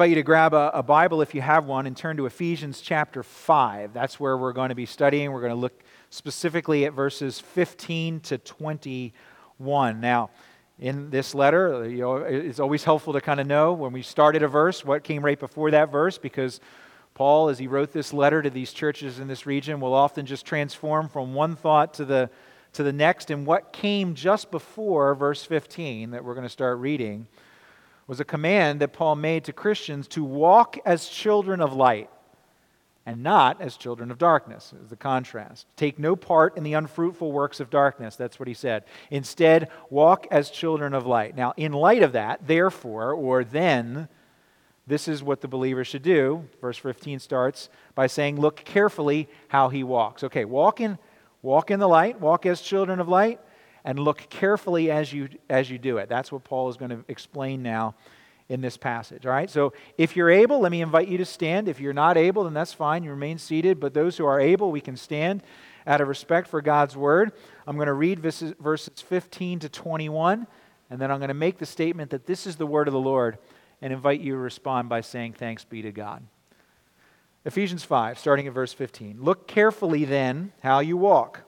invite you to grab a, a, Bible if you have one and turn to Ephesians chapter 5. That's where we're going to be studying. We're going to look specifically at verses 15 to 21. Now, in this letter, you know, it's always helpful to kind of know when we started a verse what came right before that verse because Paul, as he wrote this letter to these churches in this region, will often just transform from one thought to the, to the next. And what came just before verse 15 that we're going to start reading was a command that Paul made to Christians to walk as children of light and not as children of darkness, is the contrast. Take no part in the unfruitful works of darkness. That's what he said. Instead, walk as children of light. Now, in light of that, therefore, or then, this is what the believer should do. Verse 15 starts by saying, Look carefully how he walks. Okay, walk in, walk in the light, walk as children of light, and look carefully as you, as you do it. That's what Paul is going to explain now in this passage. All right, so if you're able, let me invite you to stand. If you're not able, then that's fine. You remain seated. But those who are able, we can stand out of respect for God's word. I'm going to read verses, verses 15 to 21, and then I'm going to make the statement that this is the word of the Lord and invite you to respond by saying, Thanks be to God. Ephesians 5, starting at verse 15. Look carefully then how you walk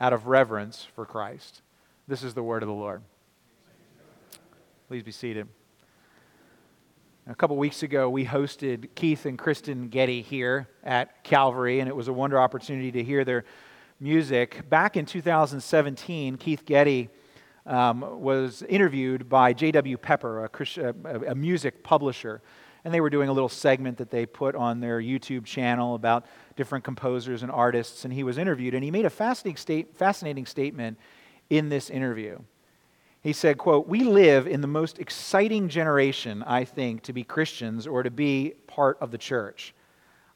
out of reverence for Christ. This is the word of the Lord. Please be seated. A couple weeks ago, we hosted Keith and Kristen Getty here at Calvary, and it was a wonderful opportunity to hear their music. Back in 2017, Keith Getty um, was interviewed by J.W. Pepper, a, a music publisher and they were doing a little segment that they put on their YouTube channel about different composers and artists. And he was interviewed, and he made a fascinating, state, fascinating statement in this interview. He said, quote, We live in the most exciting generation, I think, to be Christians or to be part of the church.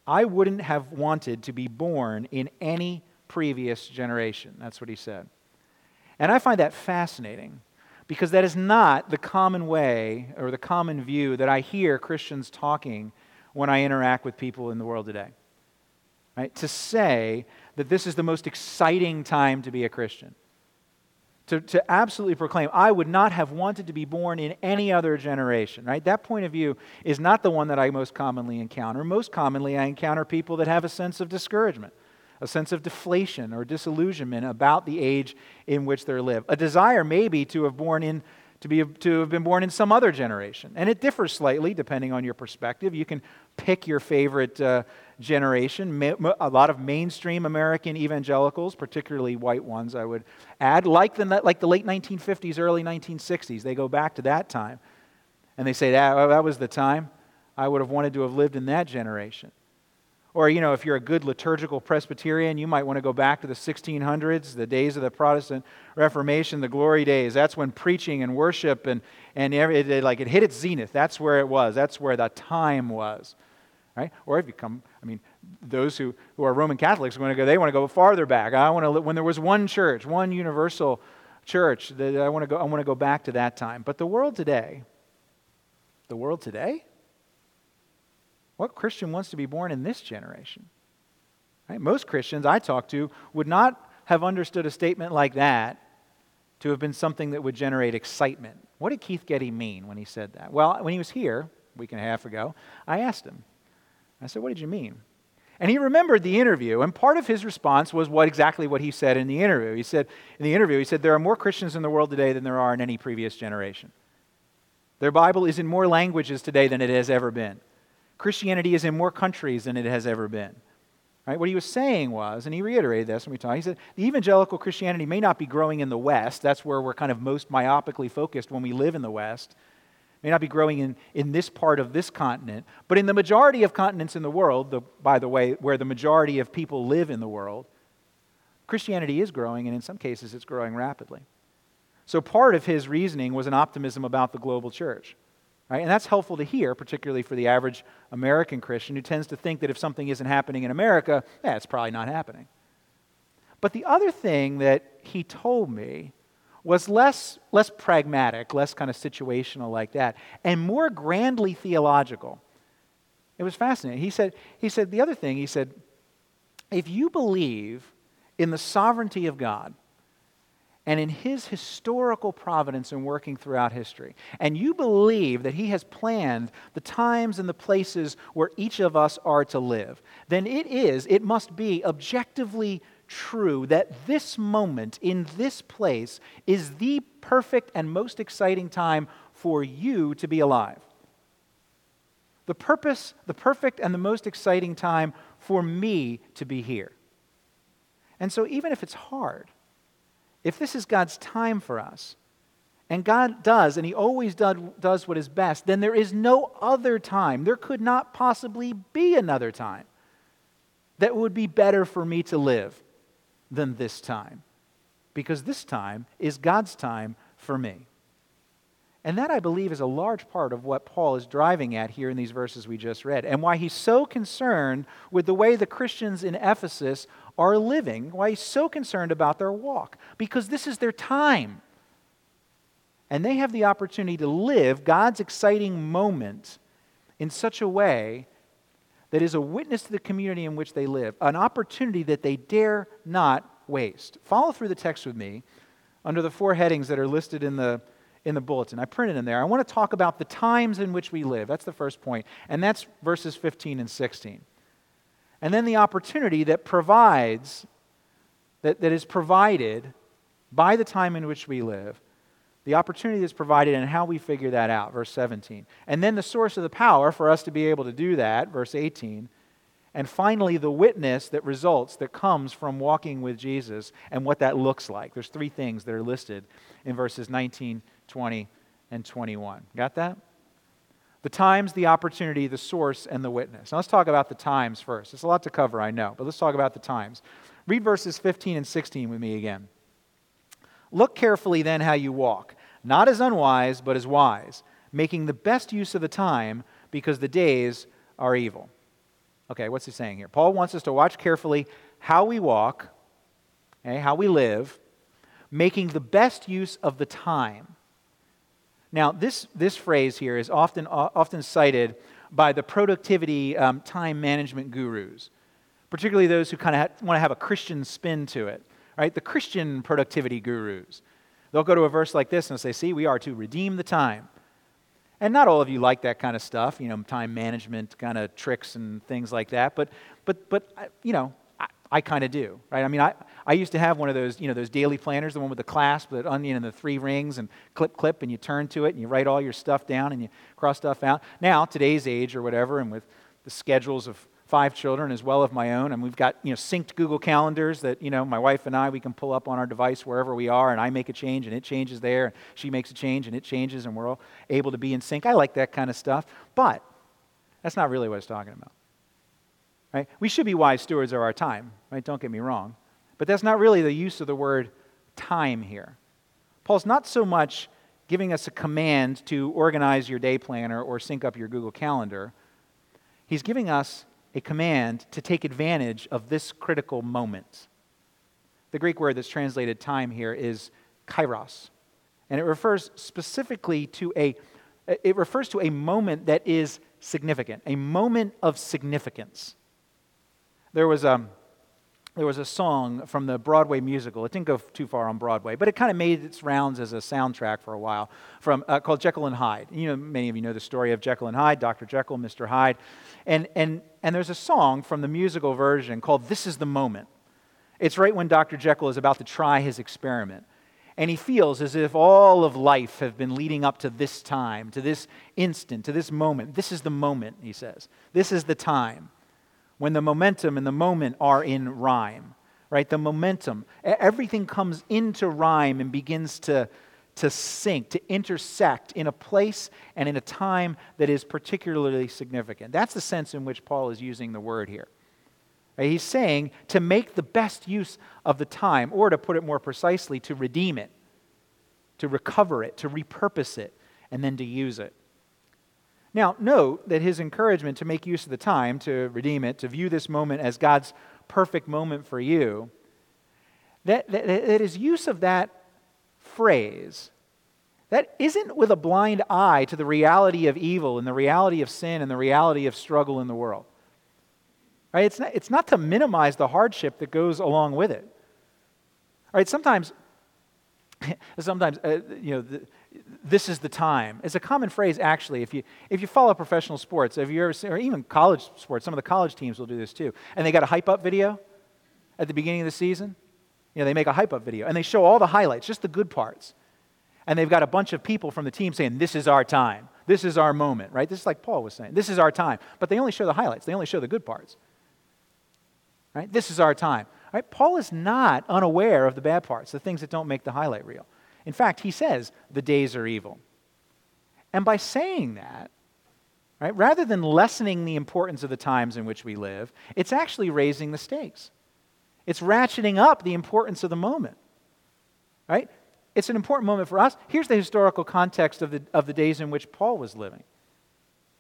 I wouldn't have wanted to be born in any previous generation. That's what he said. And I find that fascinating because that is not the common way or the common view that I hear Christians talking when I interact with people in the world today. Right? To say that this is the most exciting time to be a Christian. To, to absolutely proclaim, I would not have wanted to be born in any other generation, right? That point of view is not the one that I most commonly encounter. Most commonly, I encounter people that have a sense of discouragement a sense of deflation or disillusionment about the age in which they live. A desire maybe to have born in to, be, to have been born in some other generation. And it differs slightly depending on your perspective. You can pick your favorite uh, generation. A lot of mainstream American evangelicals, particularly white ones, I would add, like the, like the late 1950s, early 1960s. They go back to that time. And they say, that, that was the time I would have wanted to have lived in that generation. Or, you know, if you're a good liturgical Presbyterian, you might want to go back to the 1600s, the days of the Protestant Reformation, the glory days. That's when preaching and worship and, and it, like it hit its zenith. That's where it was. That's where the time was. Right? Or if you come, I mean, those who, who are Roman Catholics want to go, they want to go farther back. I want to, when there was one church, one universal church, that I want to go, I want to go back to that time. But the world today, the world today, what Christian wants to be born in this generation? Right? Most Christians I talk to would not have understood a statement like that to have been something that would generate excitement. What did Keith Getty mean when he said that? Well, when he was here a week and a half ago, I asked him. I said, What did you mean? And he remembered the interview, and part of his response was what exactly what he said in the interview. He said, in the interview, he said, There are more Christians in the world today than there are in any previous generation. Their Bible is in more languages today than it has ever been. Christianity is in more countries than it has ever been. Right? What he was saying was, and he reiterated this when we talked, he said, the evangelical Christianity may not be growing in the West. That's where we're kind of most myopically focused when we live in the West. May not be growing in, in this part of this continent, but in the majority of continents in the world, the, by the way, where the majority of people live in the world, Christianity is growing, and in some cases, it's growing rapidly. So part of his reasoning was an optimism about the global church. Right? And that's helpful to hear, particularly for the average American Christian who tends to think that if something isn't happening in America, yeah, it's probably not happening. But the other thing that he told me was less, less pragmatic, less kind of situational like that, and more grandly theological. It was fascinating. He said, he said the other thing, he said, if you believe in the sovereignty of God, and in his historical providence and working throughout history, and you believe that he has planned the times and the places where each of us are to live, then it is, it must be objectively true that this moment in this place is the perfect and most exciting time for you to be alive. The purpose, the perfect and the most exciting time for me to be here. And so, even if it's hard, if this is God's time for us, and God does, and He always does what is best, then there is no other time. There could not possibly be another time that would be better for me to live than this time. Because this time is God's time for me. And that, I believe, is a large part of what Paul is driving at here in these verses we just read, and why he's so concerned with the way the Christians in Ephesus are living, why he's so concerned about their walk, because this is their time. And they have the opportunity to live God's exciting moment in such a way that is a witness to the community in which they live, an opportunity that they dare not waste. Follow through the text with me under the four headings that are listed in the in the bulletin. I printed them there. I want to talk about the times in which we live. That's the first point. And that's verses 15 and 16. And then the opportunity that provides, that, that is provided by the time in which we live, the opportunity that's provided and how we figure that out, verse 17. And then the source of the power for us to be able to do that, verse 18. And finally, the witness that results, that comes from walking with Jesus and what that looks like. There's three things that are listed in verses 19, 20, and 21. Got that? The times, the opportunity, the source, and the witness. Now let's talk about the times first. There's a lot to cover, I know, but let's talk about the times. Read verses 15 and 16 with me again. Look carefully then how you walk, not as unwise, but as wise, making the best use of the time because the days are evil. Okay, what's he saying here? Paul wants us to watch carefully how we walk, okay, how we live, making the best use of the time now, this, this phrase here is often, often cited by the productivity um, time management gurus, particularly those who kind of ha- want to have a Christian spin to it, right? The Christian productivity gurus. They'll go to a verse like this and say, See, we are to redeem the time. And not all of you like that kind of stuff, you know, time management kind of tricks and things like that. But, but, but you know, I kind of do, right? I mean, I, I used to have one of those, you know, those daily planners, the one with the clasp, the onion, and the three rings, and clip, clip, and you turn to it, and you write all your stuff down, and you cross stuff out. Now, today's age or whatever, and with the schedules of five children as well as my own, and we've got, you know, synced Google calendars that, you know, my wife and I, we can pull up on our device wherever we are, and I make a change, and it changes there, and she makes a change, and it changes, and we're all able to be in sync. I like that kind of stuff, but that's not really what it's talking about. Right? We should be wise stewards of our time, right? Don't get me wrong. But that's not really the use of the word time here. Paul's not so much giving us a command to organize your day planner or sync up your Google Calendar. He's giving us a command to take advantage of this critical moment. The Greek word that's translated time here is kairos, and it refers specifically to a it refers to a moment that is significant, a moment of significance. There was a, um, there was a song from the Broadway musical. It didn't go too far on Broadway, but it kind of made its rounds as a soundtrack for a while from, uh, called Jekyll and Hyde. You know, many of you know the story of Jekyll and Hyde, Dr. Jekyll, Mr. Hyde. And, and, and there's a song from the musical version called This is the Moment. It's right when Dr. Jekyll is about to try his experiment. And he feels as if all of life have been leading up to this time, to this instant, to this moment. This is the moment, he says. This is the time when the momentum and the moment are in rhyme, right? The momentum. Everything comes into rhyme and begins to, to sync, to intersect in a place and in a time that is particularly significant. That's the sense in which Paul is using the word here. He's saying to make the best use of the time, or to put it more precisely, to redeem it, to recover it, to repurpose it, and then to use it. Now, note that his encouragement to make use of the time, to redeem it, to view this moment as God's perfect moment for you, that, that, that his use of that phrase, that isn't with a blind eye to the reality of evil and the reality of sin and the reality of struggle in the world. Right? It's, not, it's not to minimize the hardship that goes along with it. All right, sometimes, sometimes uh, you know, the, this is the time. It's a common phrase, actually. If you, if you follow professional sports, have you ever seen, or even college sports, some of the college teams will do this too. And they got a hype up video at the beginning of the season. You know, they make a hype up video and they show all the highlights, just the good parts. And they've got a bunch of people from the team saying, This is our time. This is our moment, right? This is like Paul was saying. This is our time. But they only show the highlights, they only show the good parts. Right? This is our time. Right? Paul is not unaware of the bad parts, the things that don't make the highlight reel. In fact, he says, the days are evil. And by saying that, right, rather than lessening the importance of the times in which we live, it's actually raising the stakes. It's ratcheting up the importance of the moment. Right? It's an important moment for us. Here's the historical context of the, of the days in which Paul was living,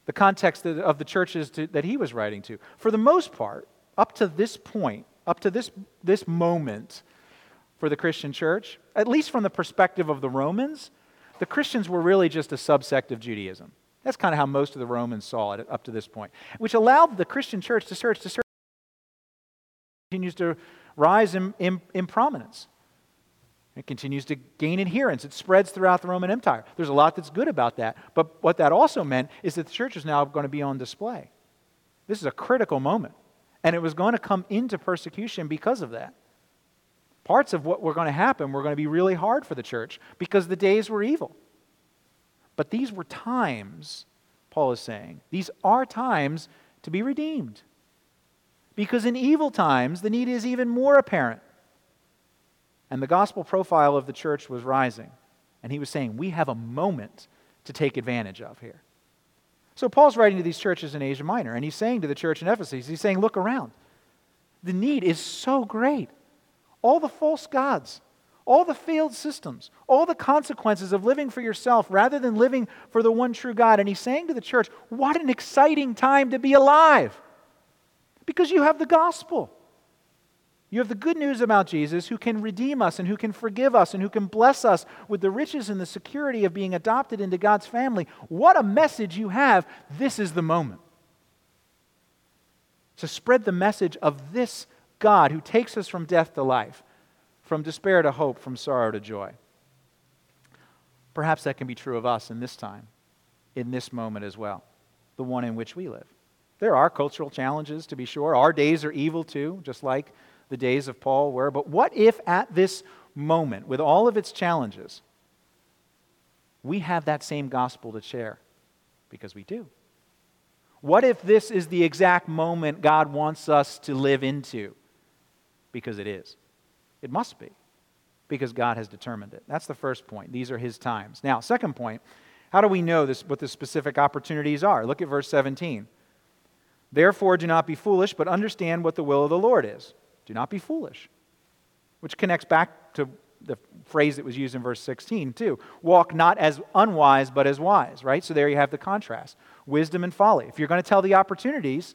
the context of the, churches to, that he was writing to. For the most part, up to this point, up to this, this moment for the Christian church, at least from the perspective of the Romans, the Christians were really just a subsect of Judaism. That's kind of how most of the Romans saw it up to this point, which allowed the Christian church to search to search continues to rise in, in, in prominence. It continues to gain adherence. It spreads throughout the Roman Empire. There's a lot that's good about that. But what that also meant is that the church is now going to be on display. This is a critical moment. And it was going to come into persecution because of that. Parts of what were going to happen were going to be really hard for the church because the days were evil. But these were times, Paul is saying, these are times to be redeemed. Because in evil times, the need is even more apparent. And the gospel profile of the church was rising. And he was saying, we have a moment to take advantage of here. So Paul's writing to these churches in Asia Minor, and he's saying to the church in Ephesus, he's saying, look around. The need is so great. All the false gods, all the failed systems, all the consequences of living for yourself rather than living for the one true God. And he's saying to the church, what an exciting time to be alive because you have the gospel. You have the good news about Jesus who can redeem us and who can forgive us and who can bless us with the riches and the security of being adopted into God's family. What a message you have. This is the moment. To spread the message of this God who takes us from death to life, from despair to hope, from sorrow to joy. Perhaps that can be true of us in this time, in this moment as well, the one in which we live. There are cultural challenges, to be sure. Our days are evil too, just like the days of Paul were. But what if at this moment, with all of its challenges, we have that same gospel to share? Because we do. What if this is the exact moment God wants us to live into? Because it is. It must be, because God has determined it. That's the first point. These are His times. Now, second point, how do we know this, what the specific opportunities are? Look at verse 17. Therefore, do not be foolish, but understand what the will of the Lord is. Do not be foolish. Which connects back to the phrase that was used in verse 16, too. Walk not as unwise, but as wise, right? So there you have the contrast wisdom and folly. If you're going to tell the opportunities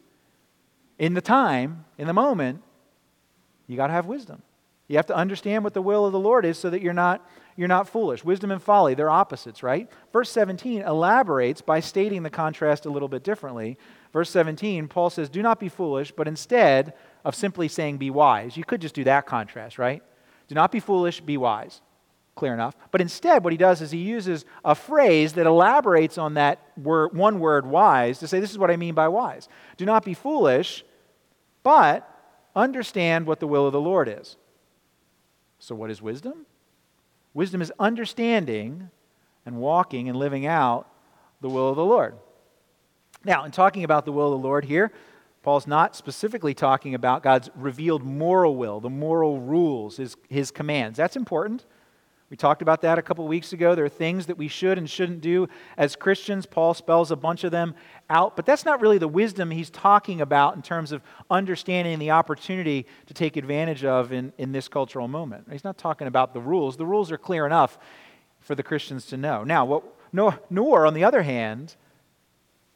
in the time, in the moment, you got to have wisdom. You have to understand what the will of the Lord is so that you're not, you're not foolish. Wisdom and folly, they're opposites, right? Verse 17 elaborates by stating the contrast a little bit differently. Verse 17, Paul says, Do not be foolish, but instead of simply saying be wise. You could just do that contrast, right? Do not be foolish, be wise. Clear enough. But instead, what he does is he uses a phrase that elaborates on that word, one word wise to say, This is what I mean by wise. Do not be foolish, but understand what the will of the Lord is. So, what is wisdom? Wisdom is understanding and walking and living out the will of the Lord. Now, in talking about the will of the Lord here, Paul's not specifically talking about God's revealed moral will, the moral rules, his, his commands. That's important. We talked about that a couple weeks ago. There are things that we should and shouldn't do as Christians. Paul spells a bunch of them out, but that's not really the wisdom he's talking about in terms of understanding the opportunity to take advantage of in, in this cultural moment. He's not talking about the rules. The rules are clear enough for the Christians to know. Now, what, nor, nor on the other hand,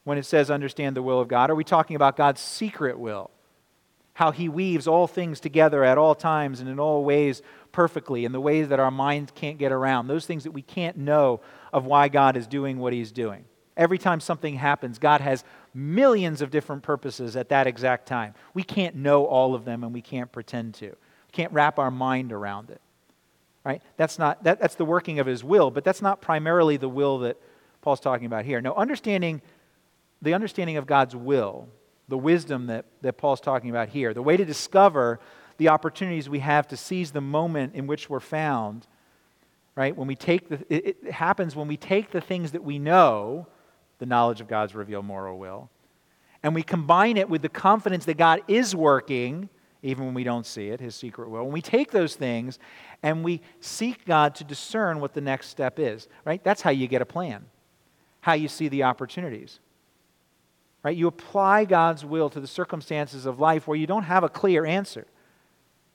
when it says understand the will of God? Are we talking about God's secret will? How he weaves all things together at all times and in all ways perfectly, in the ways that our minds can't get around, those things that we can't know of why God is doing what he's doing. Every time something happens, God has millions of different purposes at that exact time. We can't know all of them and we can't pretend to. We can't wrap our mind around it. Right? That's not that, that's the working of his will, but that's not primarily the will that Paul's talking about here. No, understanding the understanding of God's will, the wisdom that, that Paul's talking about here, the way to discover the opportunities we have to seize the moment in which we're found, right? When we take the, it, it happens when we take the things that we know, the knowledge of God's revealed moral will, and we combine it with the confidence that God is working, even when we don't see it, his secret will. When we take those things and we seek God to discern what the next step is, right? That's how you get a plan, how you see the opportunities. Right? You apply God's will to the circumstances of life where you don't have a clear answer.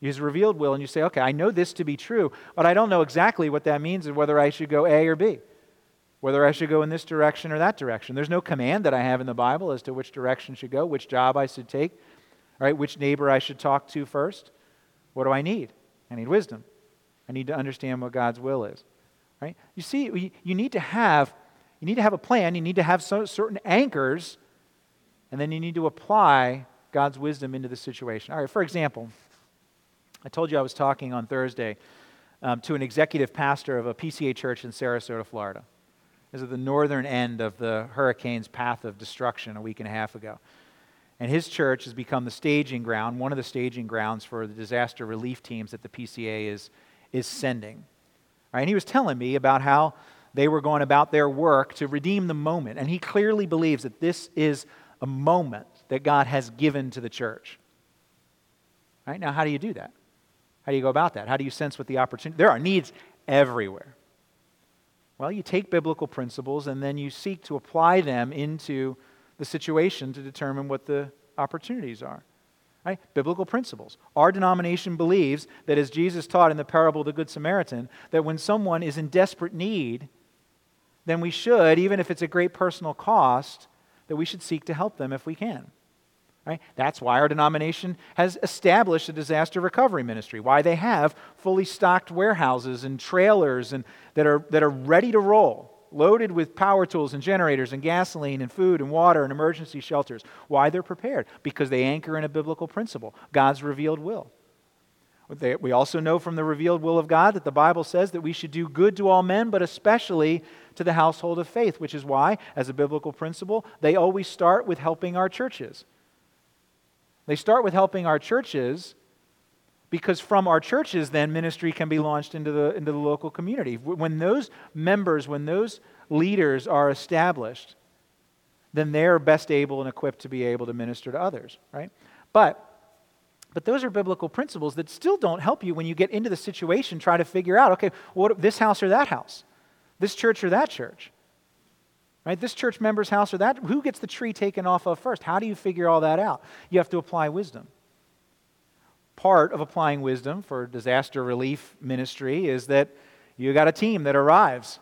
His revealed will, and you say, okay, I know this to be true, but I don't know exactly what that means and whether I should go A or B, whether I should go in this direction or that direction. There's no command that I have in the Bible as to which direction should go, which job I should take, right? which neighbor I should talk to first. What do I need? I need wisdom. I need to understand what God's will is. Right? You see, you need to have you need to have a plan. You need to have certain anchors, and then you need to apply God's wisdom into the situation. All right. For example, I told you I was talking on Thursday um, to an executive pastor of a PCA church in Sarasota, Florida. This is at the northern end of the hurricane's path of destruction a week and a half ago. And his church has become the staging ground, one of the staging grounds for the disaster relief teams that the PCA is, is sending. Right, and he was telling me about how they were going about their work to redeem the moment. And he clearly believes that this is a moment that God has given to the church. Right? Now, how do you do that? How do you go about that? How do you sense what the opportunity? There are needs everywhere. Well, you take biblical principles and then you seek to apply them into the situation to determine what the opportunities are. Right? Biblical principles. Our denomination believes that, as Jesus taught in the parable of the Good Samaritan, that when someone is in desperate need, then we should, even if it's a great personal cost, that we should seek to help them if we can. Right? That's why our denomination has established a disaster recovery ministry, why they have fully stocked warehouses and trailers and, that, are, that are ready to roll, loaded with power tools and generators and gasoline and food and water and emergency shelters. Why they're prepared? Because they anchor in a biblical principle God's revealed will. We also know from the revealed will of God that the Bible says that we should do good to all men, but especially to the household of faith, which is why, as a biblical principle, they always start with helping our churches. They start with helping our churches because from our churches, then ministry can be launched into the, into the local community. When those members, when those leaders are established, then they're best able and equipped to be able to minister to others, right? But but those are biblical principles that still don't help you when you get into the situation try to figure out, okay, what this house or that house, this church or that church. Right? This church member's house or that, who gets the tree taken off of first? How do you figure all that out? You have to apply wisdom. Part of applying wisdom for disaster relief ministry is that you got a team that arrives.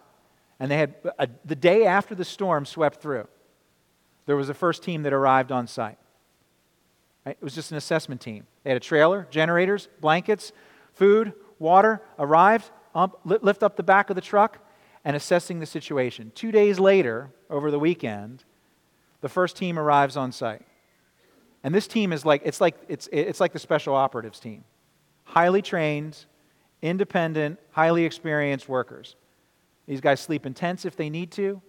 And they had a, the day after the storm swept through, there was a first team that arrived on site. Right? It was just an assessment team. They had a trailer, generators, blankets, food, water, arrived, up, lift up the back of the truck, and assessing the situation. Two days later, over the weekend, the first team arrives on site. And this team is like, it's like, it's, it's like the special operatives team. Highly trained, independent, highly experienced workers. These guys sleep in tents if they need to.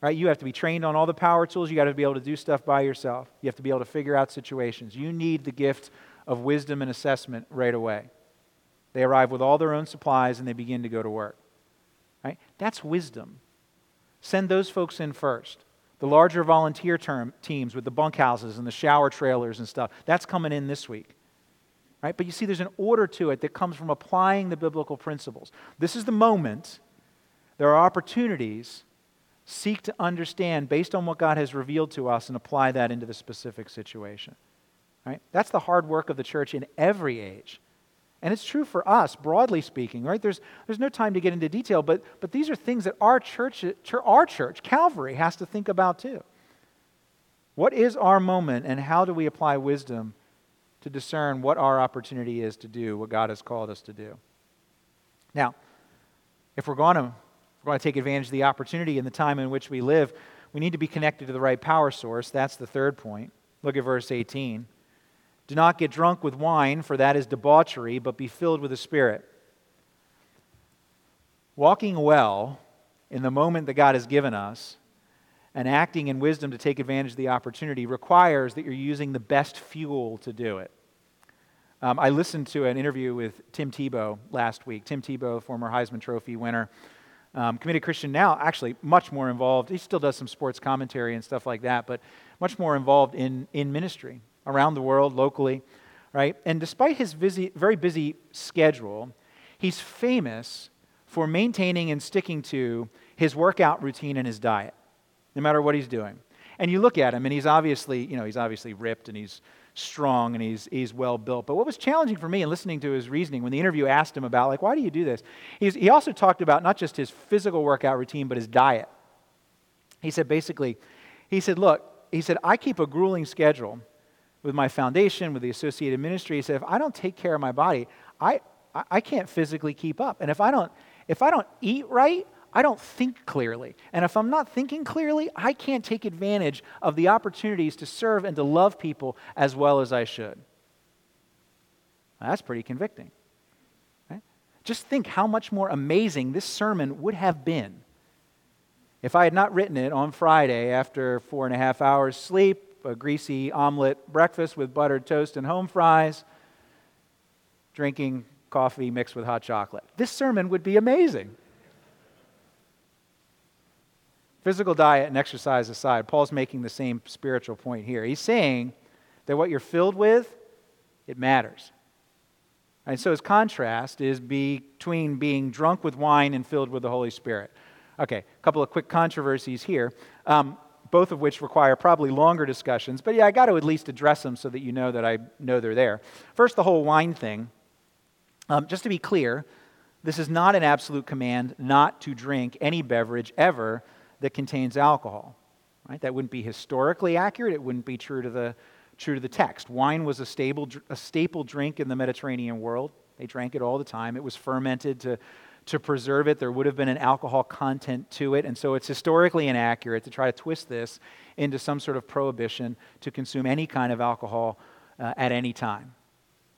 Right? You have to be trained on all the power tools. You got to be able to do stuff by yourself. You have to be able to figure out situations. You need the gift of wisdom and assessment right away. They arrive with all their own supplies and they begin to go to work. Right? That's wisdom. Send those folks in first. The larger volunteer term, teams with the bunkhouses and the shower trailers and stuff, that's coming in this week. Right? But you see, there's an order to it that comes from applying the biblical principles. This is the moment. There are opportunities. Seek to understand based on what God has revealed to us and apply that into the specific situation. Right? That's the hard work of the church in every age. And it's true for us, broadly speaking, right? There's, there's no time to get into detail, but, but these are things that our church, our church, Calvary, has to think about too. What is our moment, and how do we apply wisdom to discern what our opportunity is to do, what God has called us to do? Now, if we're going to, we're going to take advantage of the opportunity in the time in which we live, we need to be connected to the right power source. That's the third point. Look at verse 18. Do not get drunk with wine, for that is debauchery, but be filled with the Spirit. Walking well in the moment that God has given us and acting in wisdom to take advantage of the opportunity requires that you're using the best fuel to do it. Um, I listened to an interview with Tim Tebow last week. Tim Tebow, former Heisman Trophy winner, um, committed Christian now, actually much more involved. He still does some sports commentary and stuff like that, but much more involved in, in ministry around the world, locally, right? And despite his busy, very busy schedule, he's famous for maintaining and sticking to his workout routine and his diet no matter what he's doing. And you look at him, and he's obviously, you know, he's obviously ripped and he's strong and he's, he's well built. But what was challenging for me in listening to his reasoning when the interview asked him about, like, why do you do this? He's, he also talked about not just his physical workout routine, but his diet. He said basically, he said, look, he said, I keep a grueling schedule with my foundation, with the associated ministry. He said, if I don't take care of my body, I, I can't physically keep up. And if I don't, if I don't eat right, I don't think clearly. And if I'm not thinking clearly, I can't take advantage of the opportunities to serve and to love people as well as I should. Now, that's pretty convicting. Right? Just think how much more amazing this sermon would have been if I had not written it on Friday after four and a half hours sleep, a greasy omelet breakfast with buttered toast and home fries, drinking coffee mixed with hot chocolate. This sermon would be amazing. Physical diet and exercise aside, Paul's making the same spiritual point here. He's saying that what you're filled with, it matters. And so his contrast is between being drunk with wine and filled with the Holy Spirit. Okay, a couple of quick controversies here, um, both of which require probably longer discussions. But yeah, I got to at least address them so that you know that I know they're there. First, the whole wine thing. Um, just to be clear, this is not an absolute command not to drink any beverage ever that contains alcohol. Right? That wouldn't be historically accurate. It wouldn't be true to the, true to the text. Wine was a, stable, a staple drink in the Mediterranean world. They drank it all the time. It was fermented to, to preserve it. There would have been an alcohol content to it. And so it's historically inaccurate to try to twist this into some sort of prohibition to consume any kind of alcohol uh, at any time.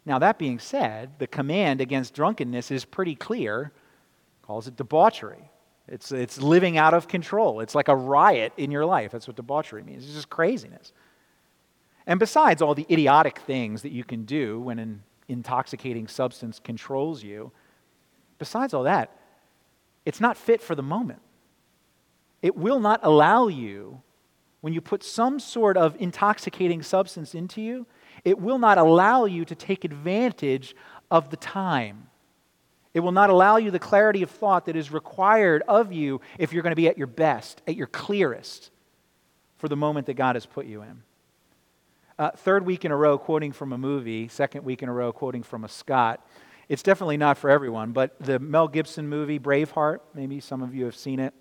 Now, that being said, the command against drunkenness is pretty clear, calls it debauchery. It's, it's living out of control. It's like a riot in your life. That's what debauchery means. It's just craziness. And besides all the idiotic things that you can do when an intoxicating substance controls you, besides all that, it's not fit for the moment. It will not allow you, when you put some sort of intoxicating substance into you, it will not allow you to take advantage of the time it will not allow you the clarity of thought that is required of you if you're going to be at your best, at your clearest for the moment that God has put you in. Uh, third week in a row, quoting from a movie, second week in a row, quoting from a Scot. It's definitely not for everyone, but the Mel Gibson movie, Braveheart, maybe some of you have seen it,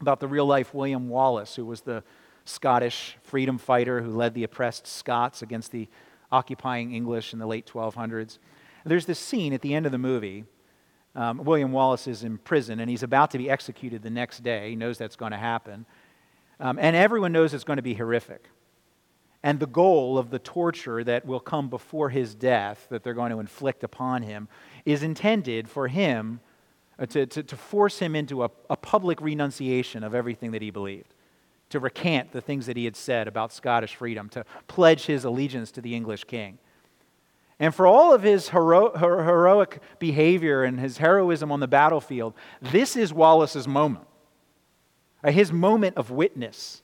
about the real life William Wallace, who was the Scottish freedom fighter who led the oppressed Scots against the occupying English in the late 1200s. There's this scene at the end of the movie. Um, William Wallace is in prison and he's about to be executed the next day. He knows that's going to happen. Um, and everyone knows it's going to be horrific. And the goal of the torture that will come before his death, that they're going to inflict upon him, is intended for him uh, to, to, to, force him into a, a public renunciation of everything that he believed, to recant the things that he had said about Scottish freedom, to pledge his allegiance to the English king. And for all of his hero- heroic behavior and his heroism on the battlefield, this is Wallace's moment. Uh, his moment of witness,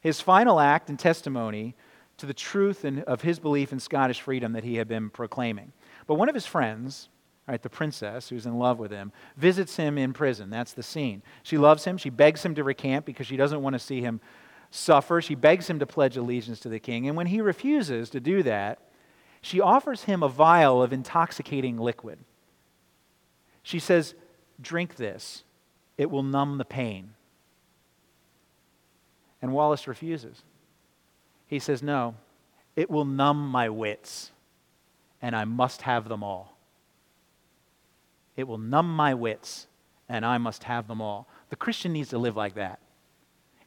his final act and testimony to the truth and of his belief in Scottish freedom that he had been proclaiming. But one of his friends, right, the princess who's in love with him, visits him in prison. That's the scene. She loves him. She begs him to recant because she doesn't want to see him suffer. She begs him to pledge allegiance to the king. And when he refuses to do that, she offers him a vial of intoxicating liquid. She says, Drink this, it will numb the pain. And Wallace refuses. He says, No, it will numb my wits, and I must have them all. It will numb my wits, and I must have them all. The Christian needs to live like that.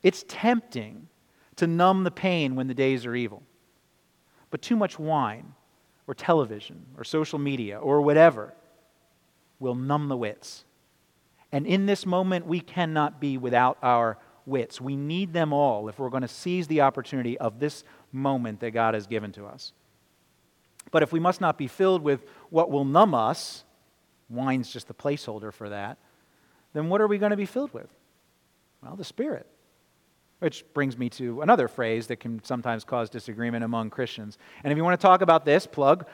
It's tempting to numb the pain when the days are evil. But too much wine, or television, or social media, or whatever will numb the wits. And in this moment, we cannot be without our wits. We need them all if we're going to seize the opportunity of this moment that God has given to us. But if we must not be filled with what will numb us, wine's just the placeholder for that, then what are we going to be filled with? Well, the Spirit. Which brings me to another phrase that can sometimes cause disagreement among Christians. And if you want to talk about this, plug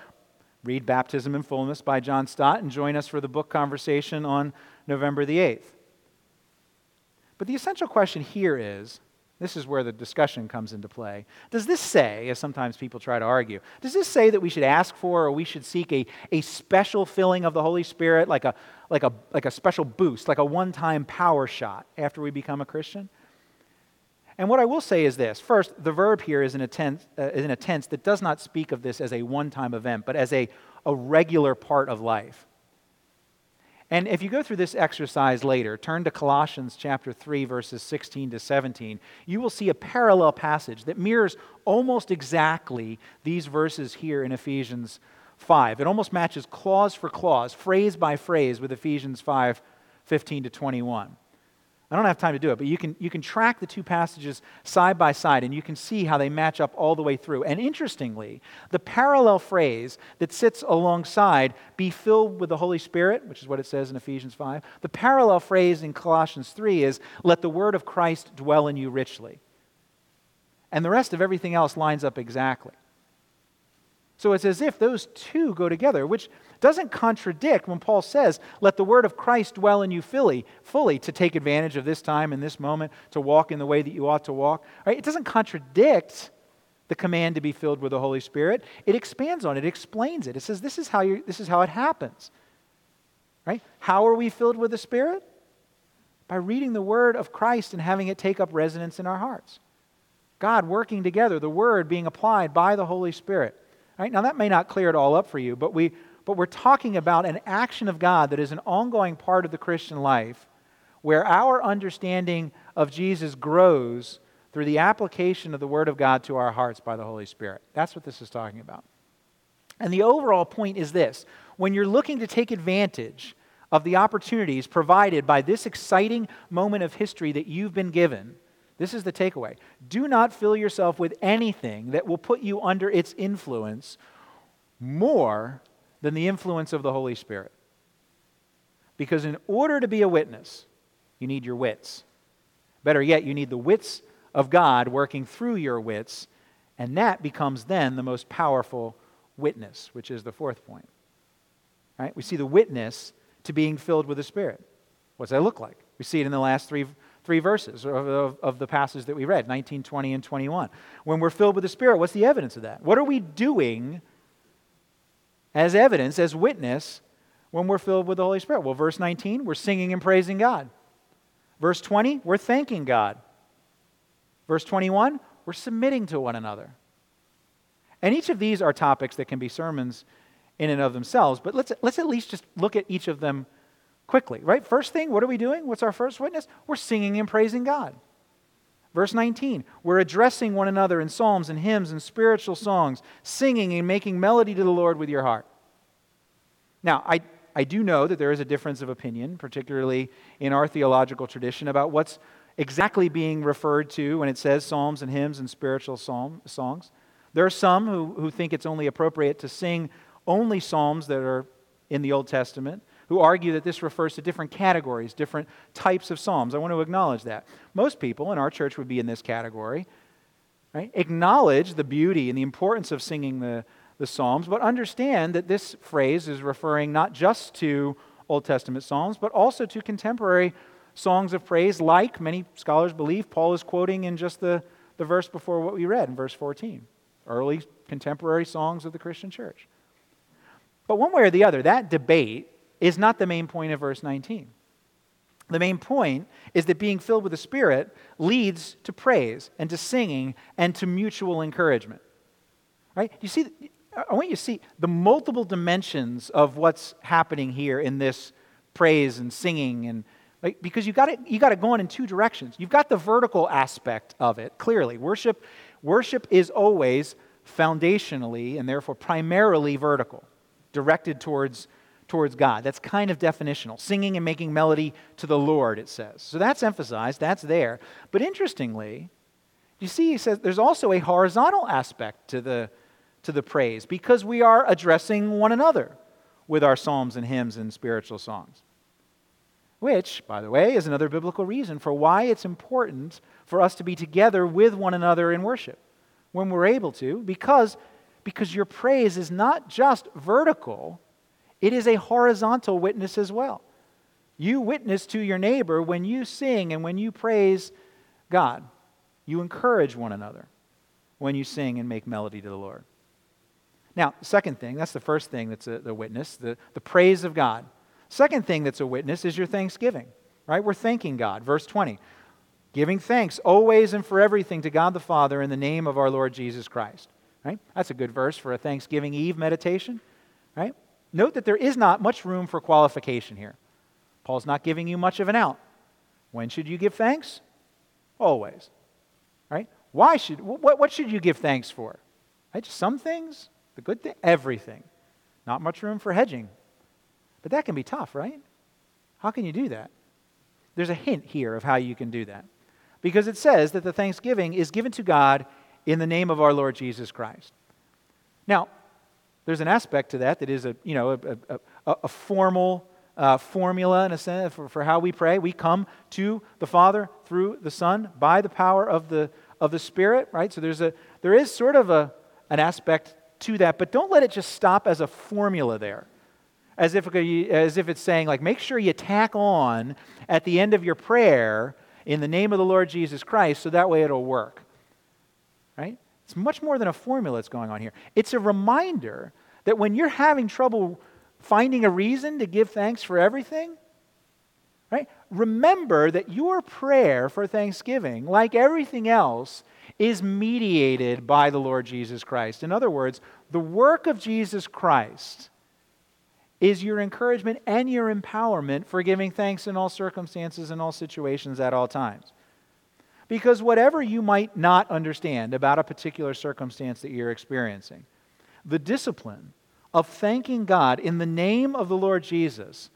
read Baptism and Fullness by John Stott and join us for the book conversation on November the 8th. But the essential question here is this is where the discussion comes into play. Does this say, as sometimes people try to argue, does this say that we should ask for or we should seek a, a special filling of the Holy Spirit, like a, like, a, like a special boost, like a one time power shot after we become a Christian? And what I will say is this first, the verb here is in a tense, uh, in a tense that does not speak of this as a one time event, but as a, a regular part of life. And if you go through this exercise later, turn to Colossians chapter 3, verses 16 to 17, you will see a parallel passage that mirrors almost exactly these verses here in Ephesians 5. It almost matches clause for clause, phrase by phrase, with Ephesians 5 15 to 21. I don't have time to do it, but you can, you can track the two passages side by side and you can see how they match up all the way through. And interestingly, the parallel phrase that sits alongside, be filled with the Holy Spirit, which is what it says in Ephesians 5, the parallel phrase in Colossians 3 is, let the word of Christ dwell in you richly. And the rest of everything else lines up exactly. So it's as if those two go together, which doesn't contradict when Paul says, Let the word of Christ dwell in you fully, fully to take advantage of this time and this moment, to walk in the way that you ought to walk. Right? It doesn't contradict the command to be filled with the Holy Spirit. It expands on it, it explains it. It says, This is how, you, this is how it happens. Right? How are we filled with the Spirit? By reading the word of Christ and having it take up residence in our hearts. God working together, the word being applied by the Holy Spirit. Right? Now, that may not clear it all up for you, but, we, but we're talking about an action of God that is an ongoing part of the Christian life where our understanding of Jesus grows through the application of the Word of God to our hearts by the Holy Spirit. That's what this is talking about. And the overall point is this when you're looking to take advantage of the opportunities provided by this exciting moment of history that you've been given, this is the takeaway. Do not fill yourself with anything that will put you under its influence more than the influence of the Holy Spirit. Because in order to be a witness, you need your wits. Better yet, you need the wits of God working through your wits, and that becomes then the most powerful witness, which is the fourth point. Right? We see the witness to being filled with the Spirit. What does that look like? We see it in the last three three verses of, of, of, the passage that we read 19, 20, and 21. When we're filled with the Spirit, what's the evidence of that? What are we doing as evidence, as witness, when we're filled with the Holy Spirit? Well, verse 19, we're singing and praising God. Verse 20, we're thanking God. Verse 21, we're submitting to one another. And each of these are topics that can be sermons in and of themselves, but let's, let's at least just look at each of them quickly, right? First thing, what are we doing? What's our first witness? We're singing and praising God. Verse 19, we're addressing one another in psalms and hymns and spiritual songs, singing and making melody to the Lord with your heart. Now, I, I do know that there is a difference of opinion, particularly in our theological tradition, about what's exactly being referred to when it says psalms and hymns and spiritual psalm, songs. There are some who, who think it's only appropriate to sing only psalms that are in the Old Testament who argue that this refers to different categories, different types of psalms. I want to acknowledge that. Most people in our church would be in this category. Right? Acknowledge the beauty and the importance of singing the, the psalms, but understand that this phrase is referring not just to Old Testament psalms, but also to contemporary songs of praise, like many scholars believe Paul is quoting in just the, the verse before what we read in verse 14 early contemporary songs of the Christian church. But one way or the other, that debate is not the main point of verse 19. The main point is that being filled with the Spirit leads to praise and to singing and to mutual encouragement. Right? You see, I want you to see the multiple dimensions of what's happening here in this praise and singing and like, because you got it you got it going in two directions. You've got the vertical aspect of it, clearly. Worship worship is always foundationally and therefore primarily vertical, directed towards towards God. That's kind of definitional. Singing and making melody to the Lord, it says. So that's emphasized, that's there. But interestingly, you see, he says there's also a horizontal aspect to the, to the praise because we are addressing one another with our psalms and hymns and spiritual songs. Which, by the way, is another biblical reason for why it's important for us to be together with one another in worship when we're able to, because, because your praise is not just vertical, it is a horizontal witness as well. You witness to your neighbor when you sing and when you praise God. You encourage one another when you sing and make melody to the Lord. Now, second thing, that's the first thing that's a, the witness, the, the praise of God. Second thing that's a witness is your thanksgiving, right? We're thanking God. Verse 20 giving thanks always and for everything to God the Father in the name of our Lord Jesus Christ. Right? That's a good verse for a Thanksgiving Eve meditation, right? Note that there is not much room for qualification here. Paul's not giving you much of an out. When should you give thanks? Always. Right? Why should what, what should you give thanks for? Right? Just some things, the good thing, everything. Not much room for hedging. But that can be tough, right? How can you do that? There's a hint here of how you can do that. Because it says that the thanksgiving is given to God in the name of our Lord Jesus Christ. Now, there's an aspect to that that is a, you know, a, a, a formal uh, formula in a sense for, for how we pray. We come to the Father through the Son by the power of the, of the Spirit, right? So there's a, there is sort of a, an aspect to that, but don't let it just stop as a formula there. As if, as if it's saying, like, make sure you tack on at the end of your prayer in the name of the Lord Jesus Christ so that way it'll work. Right? It's much more than a formula that's going on here. It's a reminder that when you're having trouble finding a reason to give thanks for everything, right? Remember that your prayer for thanksgiving, like everything else, is mediated by the Lord Jesus Christ. In other words, the work of Jesus Christ is your encouragement and your empowerment for giving thanks in all circumstances and all situations at all times. Because whatever you might not understand about a particular circumstance that you're experiencing, the discipline of thanking God in the name of the Lord Jesus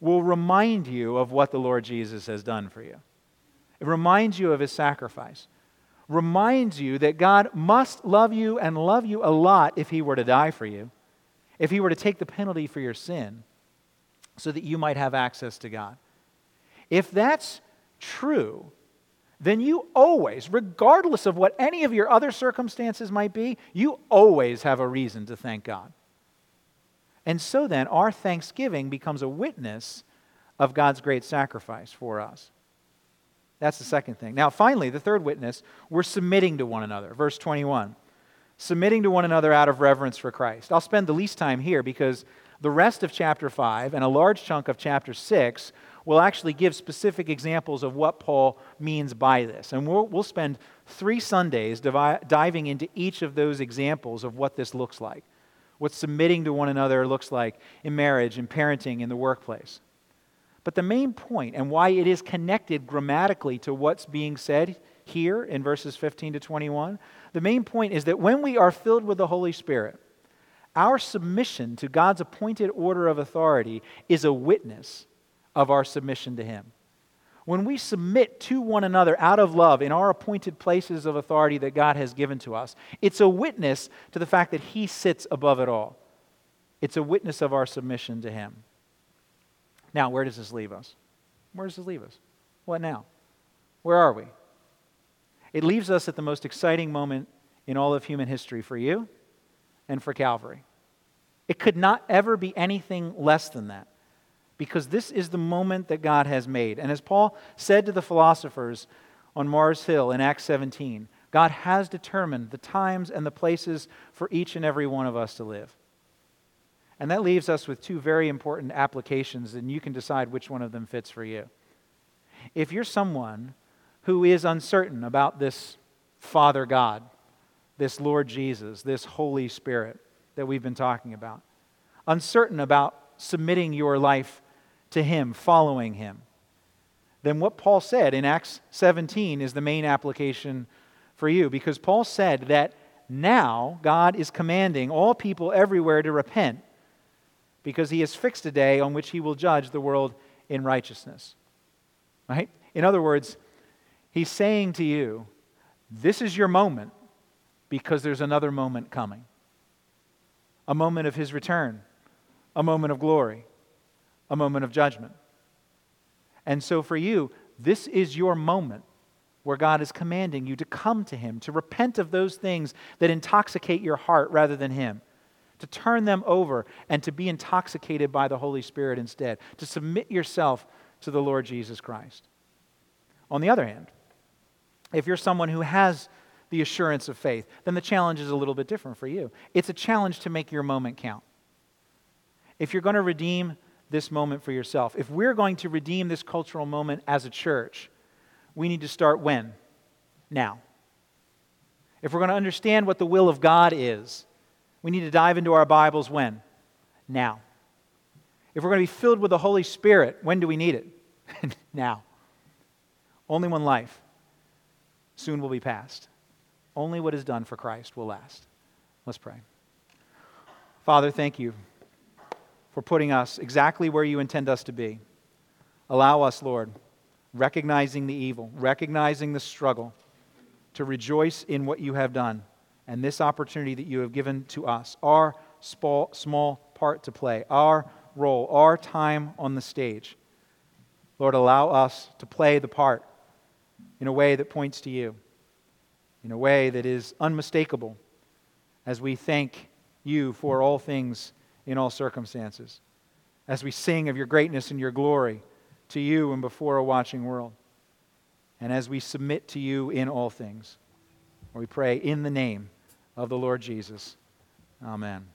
will remind you of what the Lord Jesus has done for you. It reminds you of his sacrifice. Reminds you that God must love you and love you a lot if he were to die for you, if he were to take the penalty for your sin so that you might have access to God. If that's true, then you always, regardless of what any of your other circumstances might be, you always have a reason to thank God. And so then, our thanksgiving becomes a witness of God's great sacrifice for us. That's the second thing. Now, finally, the third witness, we're submitting to one another. Verse 21 submitting to one another out of reverence for Christ. I'll spend the least time here because the rest of chapter 5 and a large chunk of chapter 6 will actually give specific examples of what Paul means by this. And we'll, we'll spend three Sundays divi- diving into each of those examples of what this looks like, what submitting to one another looks like in marriage, in parenting, in the workplace. But the main point and why it is connected grammatically to what's being said here in verses 15 to 21, the main point is that when we are filled with the Holy Spirit, our submission to God's appointed order of authority is a witness of our submission to Him. When we submit to one another out of love in our appointed places of authority that God has given to us, it's a witness to the fact that He sits above it all. It's a witness of our submission to Him. Now, where does this leave us? Where does this leave us? What now? Where are we? It leaves us at the most exciting moment in all of human history for you and for Calvary. It could not ever be anything less than that because this is the moment that God has made. And as Paul said to the philosophers on Mars Hill in Acts 17, God has determined the times and the places for each and every one of us to live. And that leaves us with two very important applications, and you can decide which one of them fits for you. If you're someone who is uncertain about this Father God, this Lord Jesus, this Holy Spirit that we've been talking about, uncertain about submitting your life to Him, following Him, then what Paul said in Acts 17 is the main application for you because Paul said that now God is commanding all people everywhere to repent because he has fixed a day on which he will judge the world in righteousness. Right? In other words, he's saying to you, this is your moment because there's another moment coming. A moment of his return, a moment of glory, a moment of judgment. And so for you, this is your moment where God is commanding you to come to Him, to repent of those things that intoxicate your heart rather than Him, to turn them over and to be intoxicated by the Holy Spirit instead, to submit yourself to the Lord Jesus Christ. On the other hand, if you're someone who has the assurance of faith, then the challenge is a little bit different for you. It's a challenge to make your moment count. If you're going to redeem this moment for yourself, if we're going to redeem this cultural moment as a church, we need to start when? Now. If we're going to understand what the will of God is, we need to dive into our Bibles when? Now. If we're going to be filled with the Holy Spirit, when do we need it? now. Only one life soon will be past. Only what is done for Christ will last. Let's pray. Father, thank you for putting us exactly where you intend us to be. Allow us, Lord recognizing the evil, recognizing the struggle, to rejoice in what you have done and this opportunity that you have given to us, our small, small part to play, our role, our time on the stage. Lord, allow us to play the part in a way that points to you, in a way that is unmistakable as we thank you for all things in all circumstances, as we sing of your greatness and your glory to you and before a watching world. And as we submit to you in all things, we pray in the name of the Lord Jesus. Amen.